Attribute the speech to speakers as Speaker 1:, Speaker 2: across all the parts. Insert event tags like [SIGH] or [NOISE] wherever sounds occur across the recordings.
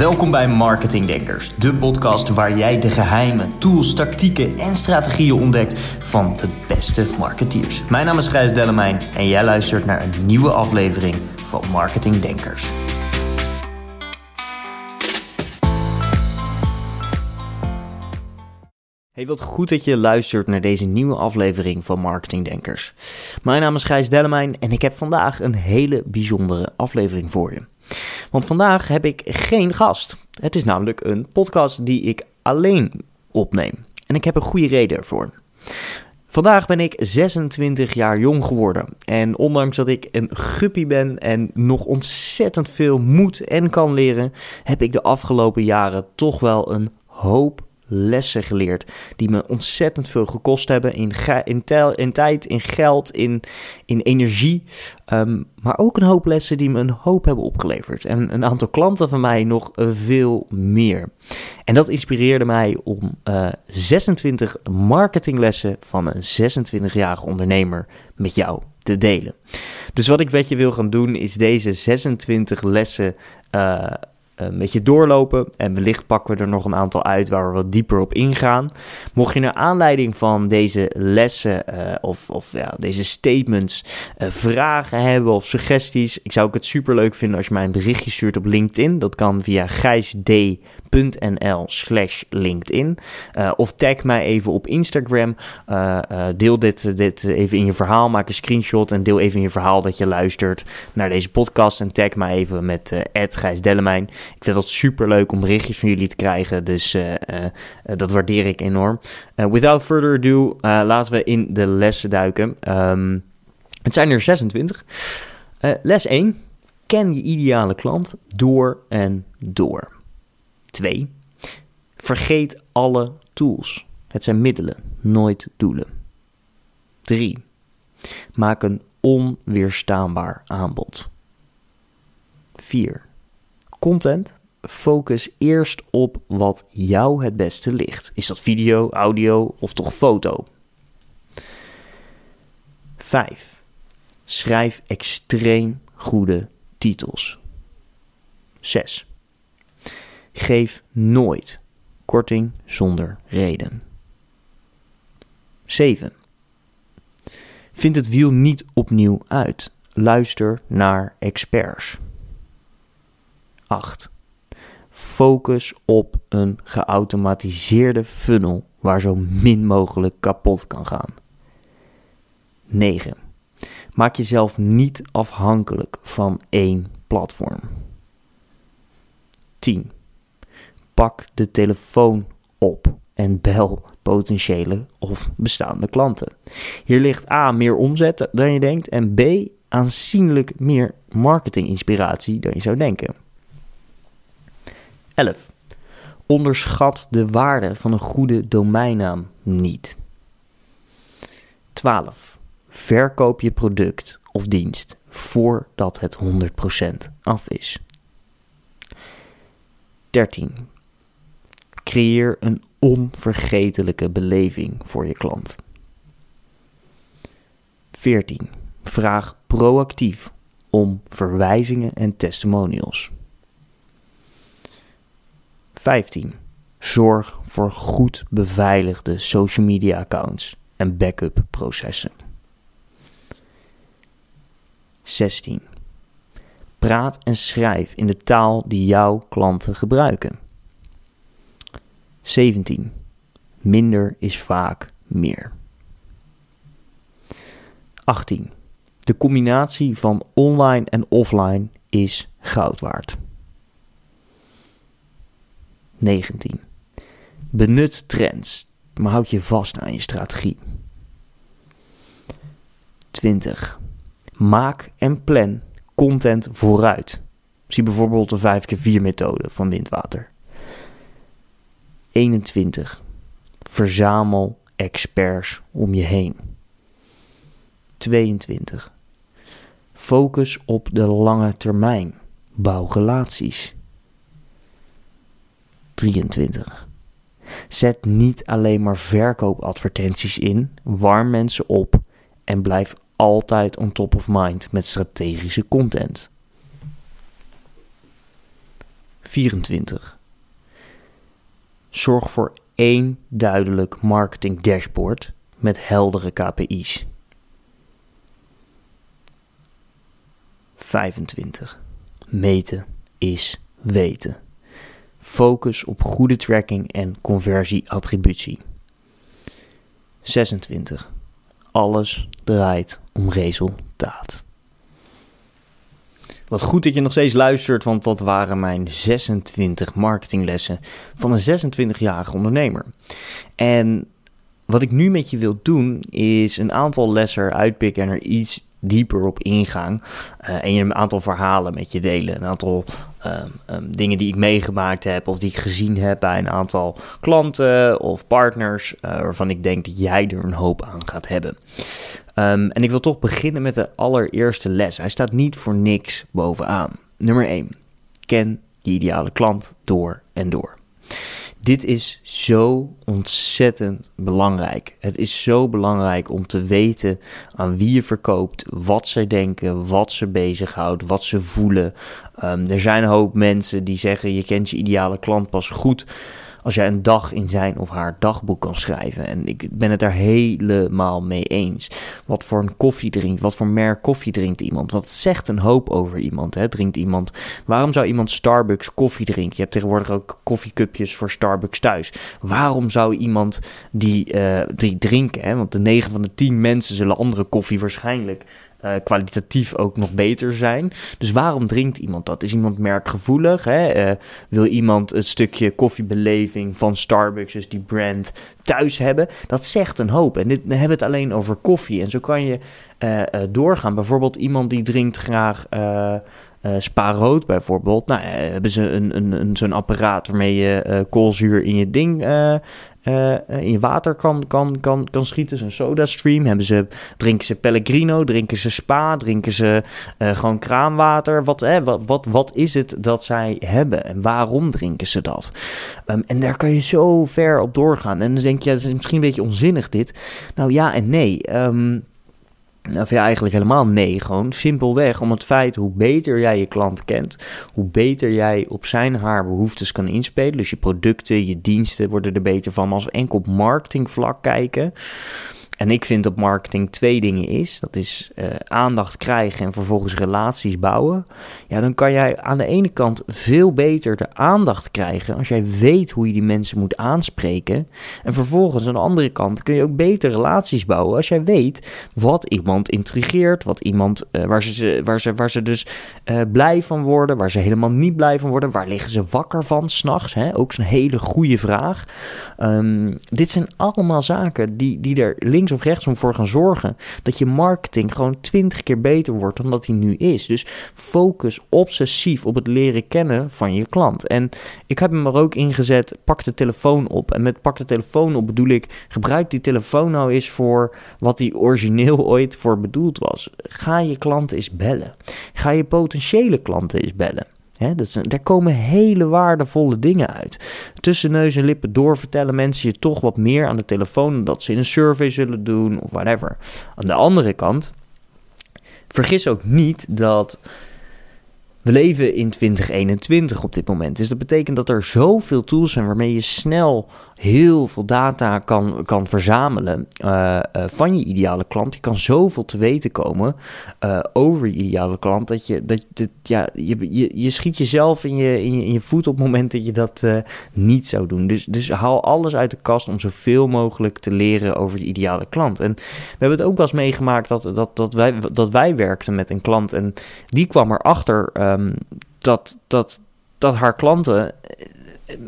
Speaker 1: Welkom bij Marketing Denkers, de podcast waar jij de geheimen, tools, tactieken en strategieën ontdekt van de beste marketeers. Mijn naam is Gijs Dellemijn en jij luistert naar een nieuwe aflevering van Marketing Denkers. Hey, wat goed dat je luistert naar deze nieuwe aflevering van Marketing Denkers. Mijn naam is Gijs Dellemijn en ik heb vandaag een hele bijzondere aflevering voor je. Want vandaag heb ik geen gast. Het is namelijk een podcast die ik alleen opneem. En ik heb een goede reden ervoor. Vandaag ben ik 26 jaar jong geworden. En ondanks dat ik een guppy ben en nog ontzettend veel moet en kan leren, heb ik de afgelopen jaren toch wel een hoop lessen geleerd die me ontzettend veel gekost hebben in, in, tijd, in geld, in, in energie. Um, maar ook een hoop lessen die me een hoop hebben opgeleverd. En een aantal klanten van mij nog veel meer. En dat inspireerde mij om uh, eh, 26 marketinglessen van een 26-jarige ondernemer met jou te delen. Dus wat ik met je wil gaan doen is deze 26 lessen uh, een beetje doorlopen. En wellicht pakken we er nog een aantal uit waar we wat dieper op ingaan. Mocht je naar aanleiding van deze lessen uh, of, of ja, deze statements uh, vragen hebben of suggesties, ik zou het super leuk vinden als je mij een berichtje stuurt op LinkedIn. Dat kan via gijsd.nl slash LinkedIn. Of tag mij even op Instagram. deel dit, dit even in je verhaal. Maak een screenshot en deel even in je verhaal dat je luistert naar deze podcast. En tag mij even met uh. Ik vind dat super leuk om berichtjes van jullie te krijgen. Dus uh, uh, dat waardeer ik enorm. without further ado, laten we in de lessen duiken. Um, het zijn er 26. les 1. Ken je ideale klant door en door. 2. Vergeet alle tools. Het zijn middelen, nooit doelen. 3. Maak een onweerstaanbaar aanbod. 4. Content. Focus eerst op wat jou het beste ligt. Is dat video, audio of toch foto? 5. Schrijf extreem goede titels. 6. Geef nooit korting zonder reden. 7. Vind het wiel niet opnieuw uit. Luister naar experts. 8. Focus op een geautomatiseerde funnel waar zo min mogelijk kapot kan gaan. 9. Maak jezelf niet afhankelijk van één platform. 10. Pak de telefoon op en bel potentiële of bestaande klanten. Hier ligt A meer omzet dan je denkt en B aanzienlijk meer marketinginspiratie dan je zou denken. 11. Onderschat de waarde van een goede domeinnaam niet. 12. Verkoop je product of dienst voordat het 100% af is. 13. Creëer een onvergetelijke beleving voor je klant. 14. Vraag proactief om verwijzingen en testimonials. 15. Zorg voor goed beveiligde social media accounts en backup processen. 16. Praat en schrijf in de taal die jouw klanten gebruiken. 17. Minder is vaak meer. 18. De combinatie van online en offline is goud waard. 19. Benut trends, maar houd je vast aan je strategie. 20. Maak en plan content vooruit. Zie bijvoorbeeld de 5x4 methode van windwater. 21. Verzamel experts om je heen. 22. Focus op de lange termijn. Bouw relaties. 23. Zet niet alleen maar verkoopadvertenties in, warm mensen op en blijf altijd on top of mind met strategische content. 24. Zorg voor één duidelijk marketing dashboard met heldere KPI's. 25. Meten is weten. Focus op goede tracking en conversieattributie. 26. Alles draait om resultaat. Wat goed dat je nog steeds luistert, want dat waren mijn 26 marketinglessen van een 26-jarige ondernemer. En wat ik nu met je wil doen, is een aantal lessen uitpikken en er iets dieper op ingaan. Uh, en je een aantal verhalen met je delen. Een aantal um, um, dingen die ik meegemaakt heb of die ik gezien heb bij een aantal klanten of partners. Uh, waarvan ik denk dat jij er een hoop aan gaat hebben. Um, en ik wil toch beginnen met de allereerste les. Hij staat niet voor niks bovenaan. Nummer 1. Ken je ideale klant door en door. Dit is zo ontzettend belangrijk. Het is zo belangrijk om te weten aan wie je verkoopt, wat ze denken, wat ze bezighoudt, wat ze voelen. Um, er zijn een hoop mensen die zeggen: je kent je ideale klant pas goed als jij een dag in zijn of haar dagboek kan schrijven. En ik ben het daar helemaal mee eens. Wat voor een koffie drinkt, wat voor merk koffie drinkt iemand. Wat zegt een hoop over iemand. Hè? Drinkt iemand, waarom zou iemand Starbucks koffie drinken? Je hebt tegenwoordig ook koffiecupjes voor Starbucks thuis. Waarom zou iemand die, die drinken? Hè? Want de 9 van de 10 mensen zullen andere koffie waarschijnlijk uh, kwalitatief ook nog beter zijn. Dus waarom drinkt iemand dat? Is iemand merkgevoelig? Hè? Uh, wil iemand een stukje koffiebeleving van Starbucks, dus die brand, thuis hebben? Dat zegt een hoop. En dit, hebben we het alleen over koffie. En zo kan je uh, doorgaan. Bijvoorbeeld iemand die drinkt graag... Uh, Spa rood bijvoorbeeld. Nou, hebben ze een, een, een, zo'n apparaat waarmee je koolzuur in je ding uh, in je water kan, kan, kan, kan schieten. Zo'n soda stream. Hebben ze, drinken ze Pellegrino, drinken ze Spa, drinken ze gewoon kraanwater. Wat, wat, wat, wat is het dat zij hebben en waarom drinken ze dat? Um, en daar kan je zo ver op doorgaan. En dan denk je, ja, is misschien een beetje onzinnig dit. Nou ja en nee. Um, of ja, eigenlijk helemaal nee. Gewoon simpelweg om het feit hoe beter jij je klant kent, hoe beter jij op zijn haar behoeftes kan inspelen. Dus je producten, je diensten worden er beter van. als we enkel op marketingvlak kijken, en ik vind dat marketing twee dingen is. Dat is uh, aandacht krijgen en vervolgens relaties bouwen. Ja, dan kan jij aan de ene kant veel beter de aandacht krijgen als jij weet hoe je die mensen moet aanspreken. En vervolgens aan de andere kant kun je ook beter relaties bouwen als jij weet wat iemand intrigeert, wat iemand uh, waar, ze, waar, ze, waar ze dus uh, blij van worden, waar ze helemaal niet blij van worden, waar liggen ze wakker van s'nachts. Ook zo'n hele goede vraag. Um, dit zijn allemaal zaken die, die er links of rechtsom voor gaan zorgen dat je marketing gewoon twintig keer beter wordt dan dat hij nu is. Dus focus obsessief op het leren kennen van je klant. En ik heb hem er ook ingezet, pak de telefoon op. En met pak de telefoon op bedoel ik, gebruik die telefoon nou eens voor wat die origineel [LAUGHS] ooit voor bedoeld was. Ga je klanten eens bellen. Ga je potentiële klanten eens bellen. He, dat daar komen hele waardevolle dingen uit. Tussen neus en lippen door vertellen mensen je toch wat meer aan de telefoon... dat ze in een survey zullen doen of whatever. Aan de andere kant, vergis ook niet dat... We leven in 2021 op dit moment. Dus dat betekent dat er zoveel tools zijn waarmee je snel heel veel data kan, kan verzamelen uh, uh, van je ideale klant. Je kan zoveel te weten komen uh, over je ideale klant dat je, dat, ja, je, je, je schiet jezelf in je, in je, in je voet op het moment dat je dat niet zou doen. Dus, dus haal alles uit de kast om zoveel mogelijk te leren over je ideale klant. En we hebben het ook wel eens meegemaakt dat, dat, dat, wij, dat wij werkten met een klant en die kwam erachter um, dat, dat, dat haar klanten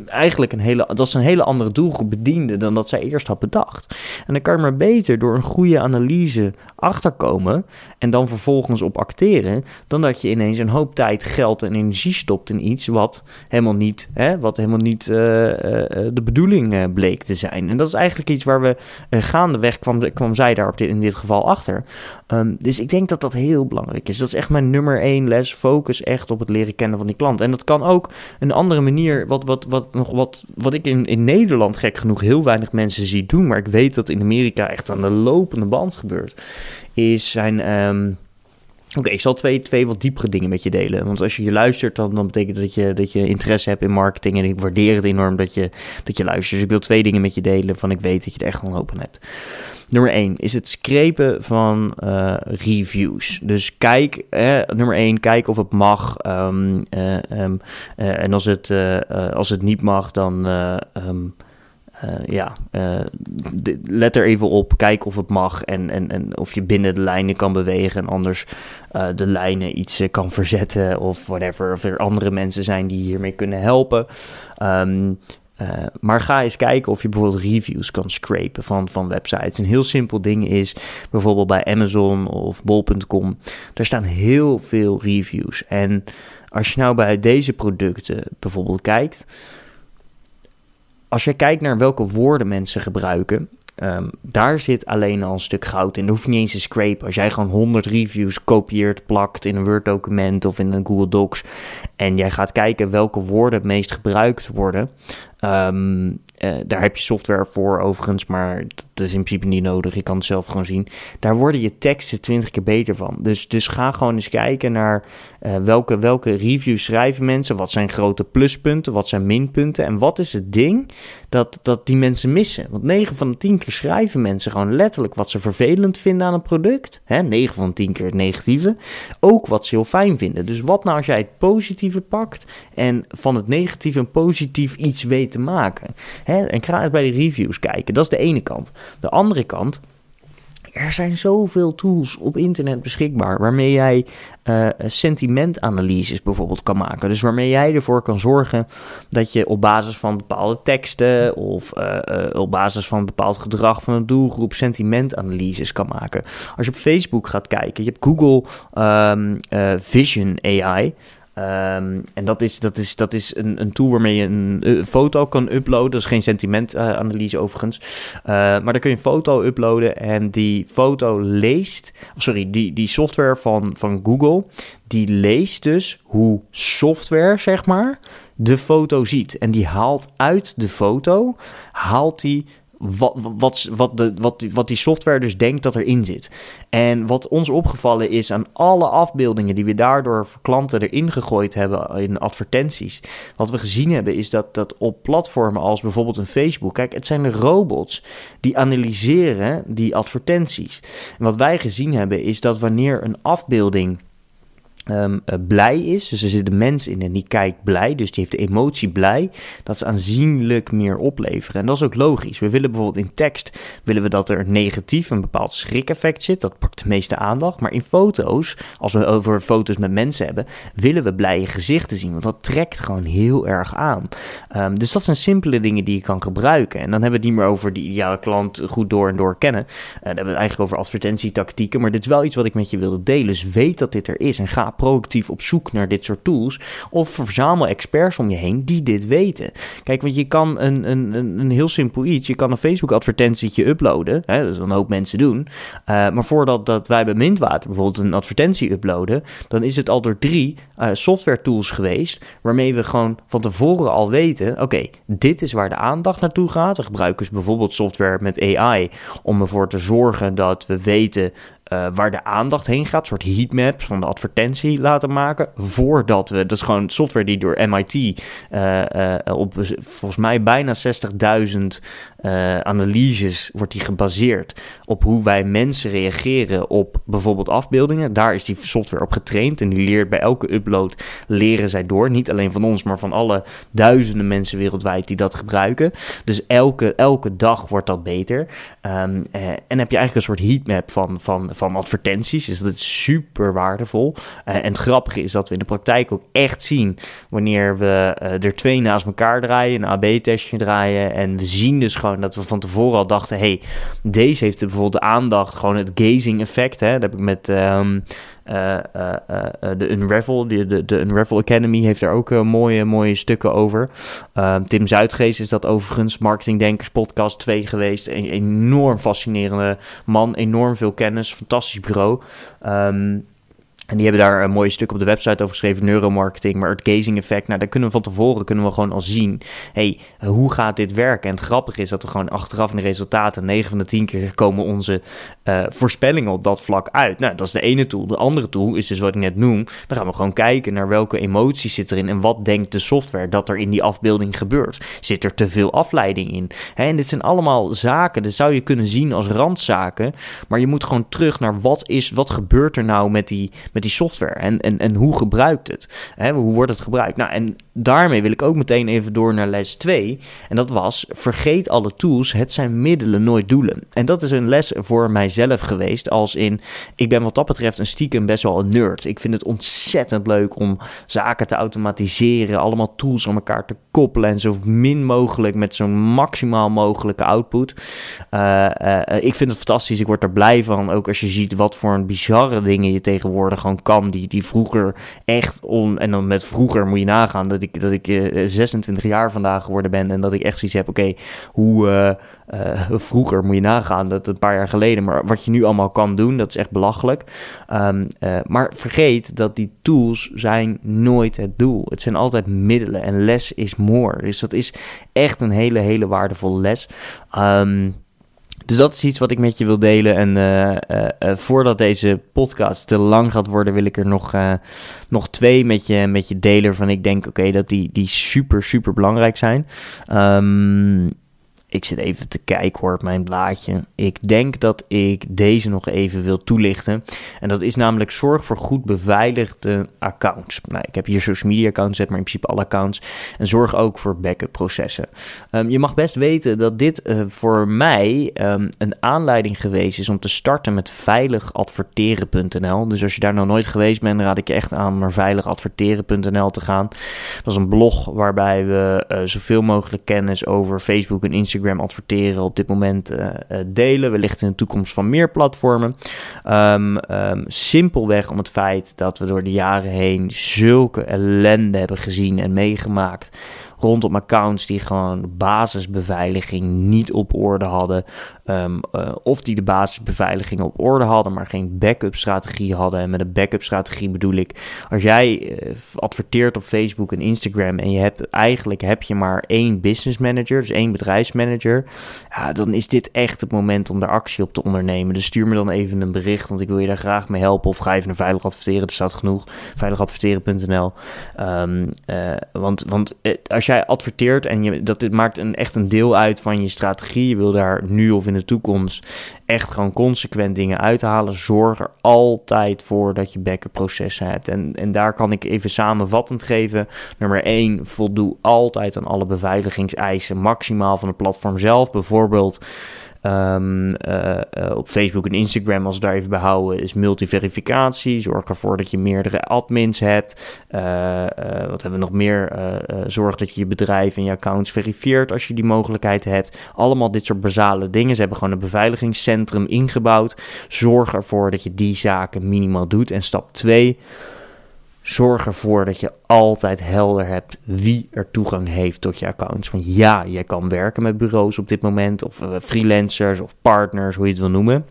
Speaker 1: eigenlijk een hele, dat ze een hele andere doelgroep bediende dan dat zij eerst had bedacht. En dan kan je maar beter door een goede analyse achterkomen en dan vervolgens op acteren, dan dat je ineens een hoop tijd, geld en energie stopt in iets wat helemaal niet, hè, wat helemaal niet uh, uh, de bedoeling uh, bleek te zijn. En dat is eigenlijk iets waar we gaandeweg kwam, kwam zij daar op dit, in dit geval achter. Um, dus ik denk dat dat heel belangrijk is. Dat is echt mijn nummer één les. Focus echt op het leren kennen van die klant. En dat kan ook een andere manier, wat, wat, wat, nog wat, wat ik in, in Nederland gek genoeg heel weinig mensen zie doen, maar ik weet dat in Amerika echt aan de lopende band gebeurt, is zijn. Um, Oké, ik zal twee, twee wat diepere dingen met je delen. Want als je je luistert, dan, dan betekent dat je, dat je interesse hebt in marketing. En ik waardeer het enorm dat je, dat je luistert. Dus ik wil twee dingen met je delen van ik weet dat je er echt gewoon open hebt. Nummer 1 is het screpen van uh, reviews. Dus kijk, nummer 1, kijk of het mag. Um, uh, um, uh, en als het, als het niet mag, dan. Um, ja, let er even op. Kijk of het mag en, en, en of je binnen de lijnen kan bewegen. En anders de lijnen iets kan verzetten of whatever. Of er andere mensen zijn die hiermee kunnen helpen. Uh, maar ga eens kijken of je bijvoorbeeld reviews kan scrapen van, van websites. Een heel simpel ding is bijvoorbeeld bij Amazon of bol.com. Daar staan heel veel reviews. En als je nou bij deze producten bijvoorbeeld kijkt. Als je kijkt naar welke woorden mensen gebruiken, Um, daar zit alleen al een stuk goud in. Dat hoeft niet eens te scrapen. Als jij gewoon 100 reviews kopieert, plakt in een Word-document of in een Google Docs. en jij gaat kijken welke woorden het meest gebruikt worden. Um, uh, daar heb je software voor overigens, maar dat is in principe niet nodig. Je kan het zelf gewoon zien. Daar worden je teksten twintig keer beter van. Dus, dus ga gewoon eens kijken naar uh, welke, welke reviews schrijven mensen. Wat zijn grote pluspunten, wat zijn minpunten. En wat is het ding dat, dat die mensen missen? Want 9 van de 10 keer schrijven mensen gewoon letterlijk wat ze vervelend vinden aan een product. Hè, 9 van de 10 keer het negatieve. Ook wat ze heel fijn vinden. Dus wat nou als jij het positieve pakt en van het negatieve een positief iets weet te maken? Hè, en ga bij de reviews kijken. Dat is de ene kant. De andere kant, er zijn zoveel tools op internet beschikbaar waarmee jij uh, sentimentanalyses bijvoorbeeld kan maken. Dus waarmee jij ervoor kan zorgen dat je op basis van bepaalde teksten of uh, uh, op basis van bepaald gedrag van een doelgroep sentimentanalyses kan maken. Als je op Facebook gaat kijken, je hebt Google um, Vision AI. Um, en dat is, dat is, dat is een, een tool waarmee je een, foto kan uploaden. Dat is geen sentimentanalyse uh, overigens. Uh, maar dan kun je een foto uploaden en die foto leest... Sorry, die, die software van, van Google, die leest dus hoe software, zeg maar, de foto ziet. En die haalt uit de foto, haalt die wat, wat, de, wat, wat die software dus denkt dat erin zit. En wat ons opgevallen is aan alle afbeeldingen die we daardoor voor klanten erin gegooid hebben in advertenties. Wat we gezien hebben is dat, dat op platformen als bijvoorbeeld een Facebook. Kijk, het zijn de robots die analyseren die advertenties. En wat wij gezien hebben is dat wanneer een afbeelding Um, uh, blij is. Dus er zit een mens in en die kijkt blij. Dus die heeft de emotie blij. Dat is aanzienlijk meer opleveren. En dat is ook logisch. We willen bijvoorbeeld in tekst willen we dat er negatief een bepaald schrik-effect zit. Dat pakt de meeste aandacht. Maar in foto's, als we over foto's met mensen hebben, willen we blije gezichten zien. Want dat trekt gewoon heel erg aan. Um, dus dat zijn simpele dingen die je kan gebruiken. En dan hebben we het niet meer over die ideale klant goed door en door kennen. Uh, dan hebben we het eigenlijk over advertentietactieken. Maar dit is wel iets wat ik met je wilde delen. Dus weet dat dit er is en ga proactief op zoek naar dit soort tools. Of verzamel experts om je heen die dit weten. Kijk, want je kan een, een, een heel simpel iets. Je kan een Facebook-advertentietje uploaden. Hè, dat is een hoop mensen doen. Uh, maar voordat dat wij bij Mintwater bijvoorbeeld een advertentie uploaden, dan is het al door drie uh, software tools geweest. Waarmee we gewoon van tevoren al weten: oké, dit is waar de aandacht naartoe gaat. We gebruiken dus bijvoorbeeld software met AI om ervoor te zorgen dat we weten uh, waar de aandacht heen gaat. Soort heatmaps van de advertentie laten maken. Voordat we, dat is gewoon software die door MIT uh, uh, op volgens mij bijna 60.000 analyses wordt die gebaseerd. Op hoe wij mensen reageren op bijvoorbeeld afbeeldingen. Daar is die software op getraind. En die leert bij elke upload leren zij door. Niet alleen van ons, maar van alle duizenden mensen wereldwijd die dat gebruiken. Dus elke, elke dag wordt dat beter. Um, en heb je eigenlijk een soort heatmap van van advertenties. Dus dat is super waardevol. Uh, en het grappige is dat we in de praktijk ook echt zien wanneer we uh, er twee naast elkaar draaien, een AB-testje draaien. En we zien dus gewoon dat we van tevoren al dachten: hey, deze heeft bijvoorbeeld de aandacht, gewoon het gazing effect. Hè? Dat heb ik met. Uh, de Unravel, de, de, Unravel Academy heeft er ook mooie, mooie stukken over. Tim Zuidgeest is dat overigens, Marketing Denkers podcast 2 geweest. Een enorm fascinerende man, enorm veel kennis, fantastisch bureau. Um, En die hebben daar een mooi stuk op de website over geschreven, neuromarketing. Maar het gazing effect, nou, daar kunnen we van tevoren kunnen we gewoon al zien. hey, hoe gaat dit werken? En het grappige is dat we gewoon achteraf in de resultaten, 9 van de 10 keer komen onze uh, voorspellingen op dat vlak uit. Nou, dat is de ene tool. De andere tool is dus wat ik net noem. Dan gaan we gewoon kijken naar welke emoties zit erin en wat denkt de software dat er in die afbeelding gebeurt. Zit er te veel afleiding in? Hè, en dit zijn allemaal zaken, dat zou je kunnen zien als randzaken. Maar je moet gewoon terug naar wat is, wat gebeurt er nou met die die software en, en, en hoe gebruikt het? Hè, hoe wordt het gebruikt? Nou, en daarmee wil ik ook meteen even door naar les 2. En dat was: vergeet alle tools, het zijn middelen, nooit doelen. En dat is een les voor mijzelf geweest. Als in: ik ben wat dat betreft een stiekem best wel een nerd. Ik vind het ontzettend leuk om zaken te automatiseren, allemaal tools aan elkaar te koppelen en zo min mogelijk met zo'n maximaal mogelijke output. Uh, uh, ik vind het fantastisch. Ik word er blij van. Ook als je ziet wat voor een bizarre dingen je tegenwoordig gewoon kan. Die, die vroeger echt on. En dan met vroeger moet je nagaan dat ik, dat ik 26 eh, jaar vandaag geworden ben. En dat ik echt zoiets heb. Oké, hoe. Uh, vroeger moet je nagaan, dat een paar jaar geleden. Maar wat je nu allemaal kan doen, dat is echt belachelijk. Uh, maar vergeet dat die tools zijn nooit het doel. Het zijn altijd middelen en less is more. Dus dat is echt een hele, hele waardevolle les. Um, dus dat is iets wat ik met je wil delen. En uh, uh, uh, voordat deze podcast te lang gaat worden, wil ik er nog, nog twee met je, met je delen. Van ik denk, oké, dat die, die super, super belangrijk zijn. Um, ik zit even te kijken hoor op mijn blaadje. Ik denk dat ik deze nog even wil toelichten. En dat is namelijk zorg voor goed beveiligde accounts. Nou, ik heb hier social media accounts, maar in principe alle accounts. En zorg ook voor backup processen. Um, je mag best weten dat dit uh, voor mij um, een aanleiding geweest is om te starten met veiligadverteren.nl. Dus als je daar nog nooit geweest bent, raad ik je echt aan naar veiligadverteren.nl te gaan. Dat is een blog waarbij we uh, zoveel mogelijk kennis over Facebook en Instagram Adverteren op dit moment uh, delen. Wellicht in de toekomst van meer platformen. Um, um, simpelweg om het feit dat we door de jaren heen zulke ellende hebben gezien en meegemaakt rondom accounts die gewoon basisbeveiliging niet op orde hadden. Um, uh, of die de basisbeveiliging op orde hadden, maar geen backup strategie hadden. En met een backup strategie bedoel ik, als jij uh, adverteert op Facebook en Instagram en je hebt eigenlijk heb je maar één business manager, dus één bedrijfsmanager, ja, dan is dit echt het moment om daar actie op te ondernemen. Dus stuur me dan even een bericht, want ik wil je daar graag mee helpen. Of ga even naar Veilig Adverteren, er staat genoeg, veiligadverteren.nl. Um, uh, want, want als adverteert en je, dat dit maakt een, echt een deel uit van je strategie, je wil daar nu of in de toekomst echt gewoon consequent dingen uithalen. Zorg er altijd voor dat je backup processen hebt. En, en daar kan ik even samenvattend geven. Nummer 1, voldoe altijd aan alle beveiligingseisen, maximaal van het platform zelf. Bijvoorbeeld Um, uh, uh, op Facebook en Instagram, als we daar even behouden, is multiverificatie. Zorg ervoor dat je meerdere admins hebt. Uh, wat hebben we nog meer? zorg dat je je bedrijf en je accounts verifieert als je die mogelijkheid hebt. Allemaal dit soort basale dingen. Ze hebben gewoon een beveiligingscentrum ingebouwd. Zorg ervoor dat je die zaken minimaal doet. En stap 2 Zorg ervoor dat je altijd helder hebt wie er toegang heeft tot je accounts. Want ja, je kan werken met bureaus op dit moment, of uh, freelancers of partners, hoe je het wil noemen.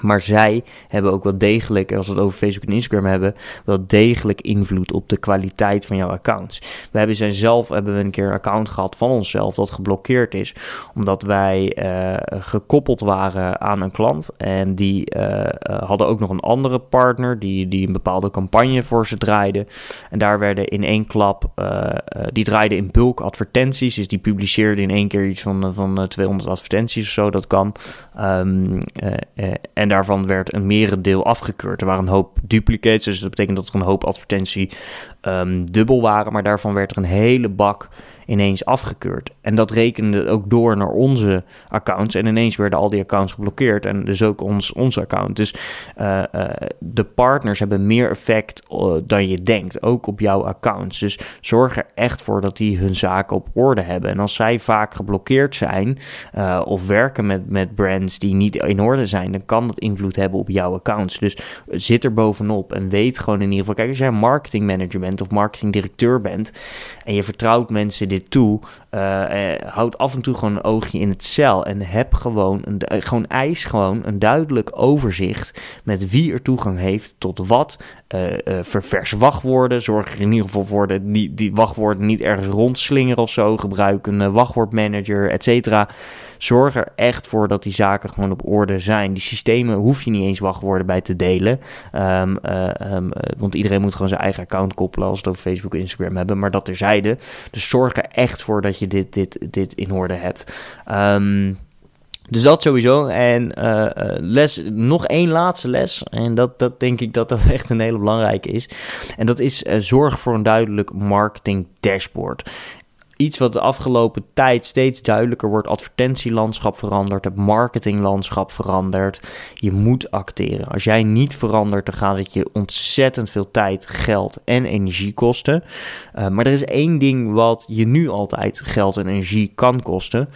Speaker 1: Maar zij hebben ook wel degelijk, als we het over Facebook en Instagram hebben, wel degelijk invloed op de kwaliteit van jouw accounts. We hebben zelf hebben we een keer een account gehad van onszelf dat geblokkeerd is, omdat wij uh, gekoppeld waren aan een klant. En die uh, hadden ook nog een andere partner die, die een bepaalde campagne voor ze draaide. En daar werden in één klap, die draaide in bulk advertenties. Dus die publiceerde in één keer iets van, van 200 advertenties of zo, dat kan. En daarvan werd een merendeel afgekeurd. Er waren een hoop duplicates, dus dat betekent dat er een hoop advertentie um, dubbel waren. Maar daarvan werd er een hele bak ineens afgekeurd. En dat rekende ook door naar onze accounts. En ineens werden al die accounts geblokkeerd. En dus ook ons, ons account. Dus uh, uh, de partners hebben meer effect uh, dan je denkt. Ook op jouw accounts. Dus zorg er echt voor dat die hun zaken op orde hebben. En als zij vaak geblokkeerd zijn. of werken met, met brands die niet in orde zijn. Dan kan dat invloed hebben op jouw accounts. Dus zit er bovenop. En weet gewoon in ieder geval. Kijk, als jij marketing manager bent. Of marketing directeur bent. En je vertrouwt mensen toe, uh, houd af en toe gewoon een oogje in het cel en heb gewoon, een, gewoon eis gewoon een duidelijk overzicht met wie er toegang heeft tot wat. ververs wachtwoorden, zorg er in ieder geval voor dat die, die wachtwoorden niet ergens rondslingeren of zo. Gebruik een wachtwoordmanager, et cetera. Zorg er echt voor dat die zaken gewoon op orde zijn. Die systemen hoef je niet eens wachtwoorden bij te delen. Um, um, want iedereen moet gewoon zijn eigen account koppelen als het over Facebook en Instagram hebben. Maar dat terzijde. Dus zorg er echt voor dat je dit, dit, dit in orde hebt. Um, dus dat sowieso. En uh, les, nog één laatste les. En dat, dat denk ik dat dat [LAUGHS] echt een hele belangrijke is. En dat is uh, zorg voor een duidelijk marketing dashboard iets wat de afgelopen tijd steeds duidelijker wordt. Advertentielandschap verandert, het marketinglandschap verandert. Je moet acteren. Als jij niet verandert, dan gaat het je ontzettend veel tijd, geld en energie kosten. Uh, maar er is één ding wat je nu altijd geld en energie kan kosten.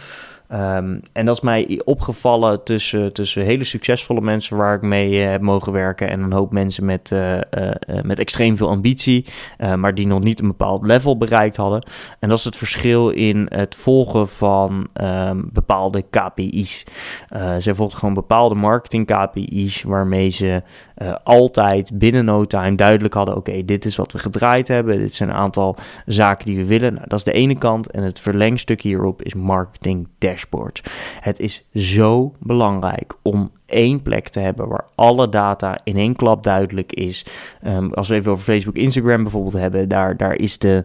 Speaker 1: Um, en dat is mij opgevallen tussen, tussen hele succesvolle mensen waar ik mee uh, heb mogen werken. En een hoop mensen met, uh, uh, met extreem veel ambitie, maar die nog niet een bepaald level bereikt hadden. En dat is het verschil in het volgen van um, bepaalde KPI's. zij volgden gewoon bepaalde marketing KPI's waarmee ze altijd binnen no time duidelijk hadden: oké, dit is wat we gedraaid hebben. Dit zijn een aantal zaken die we willen. Nou, dat is de ene kant. En het verlengstuk hierop is marketing dash het is zo belangrijk om één plek te hebben waar alle data in één klap duidelijk is. Um, als we even over Facebook, Instagram bijvoorbeeld hebben, daar, daar is de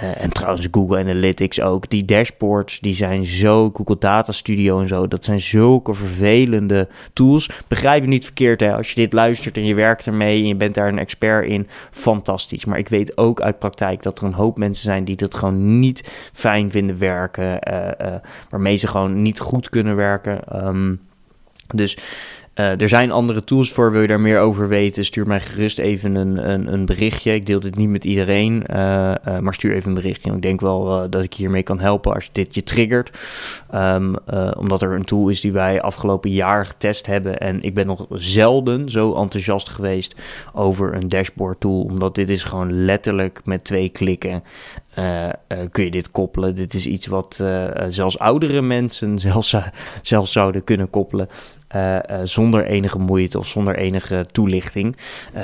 Speaker 1: uh, en trouwens Google Analytics ook. Die dashboards die zijn zo, Google Data Studio en zo, dat zijn zulke vervelende tools. Begrijp je niet verkeerd hè, als je dit luistert en je werkt ermee en je bent daar een expert in, fantastisch. Maar ik weet ook uit praktijk dat er een hoop mensen zijn die dat gewoon niet fijn vinden werken, uh, uh, waarmee ze gewoon niet goed kunnen werken. Um, dus uh, er zijn andere tools voor. Wil je daar meer over weten? Stuur mij gerust even een, een, een berichtje. Ik deel dit niet met iedereen, uh, uh, maar stuur even een berichtje. Ik denk wel dat ik hiermee kan helpen als dit je triggert. Um, omdat er een tool is die wij afgelopen jaar getest hebben. En ik ben nog zelden zo enthousiast geweest over een dashboard tool. Omdat dit is gewoon letterlijk met twee klikken uh, kun je dit koppelen. Dit is iets wat zelfs oudere mensen [LAUGHS] zelfs, zelfs zouden kunnen koppelen. Zonder enige moeite of zonder enige toelichting.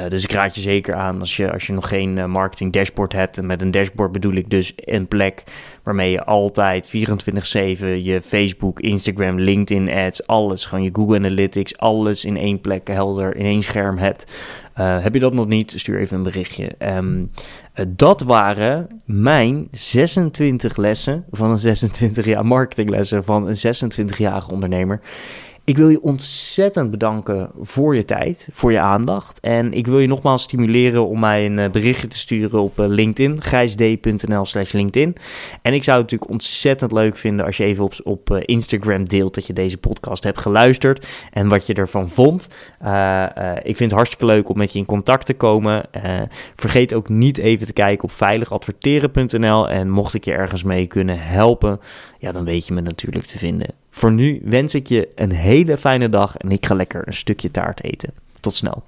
Speaker 1: dus ik raad je zeker aan als je, als je nog geen marketing dashboard hebt. En met een dashboard bedoel ik dus een plek waarmee je altijd 24-7 je Facebook, Instagram, LinkedIn ads, alles, gewoon je Google Analytics, alles in één plek helder, in één scherm hebt. Heb je dat nog niet? Stuur even een berichtje. Um, dat waren mijn 26 lessen van een 26 jaar marketinglessen van een 26-jarige ondernemer. Ik wil je ontzettend bedanken voor je tijd, voor je aandacht. En ik wil je nogmaals stimuleren om mij een eh, berichtje te sturen op eh, LinkedIn, grijsd.nl slash LinkedIn. En ik zou het natuurlijk ontzettend leuk vinden als je even op, op eh, Instagram deelt dat je deze podcast hebt geluisterd en wat je ervan vond. Ik vind het hartstikke leuk om met je in contact te komen. Vergeet ook niet even te kijken op veiligadverteren.nl. En mocht ik je ergens mee kunnen helpen, ja, dan weet je me natuurlijk te vinden. Voor nu wens ik je een hele fijne dag en ik ga lekker een stukje taart eten. Tot snel.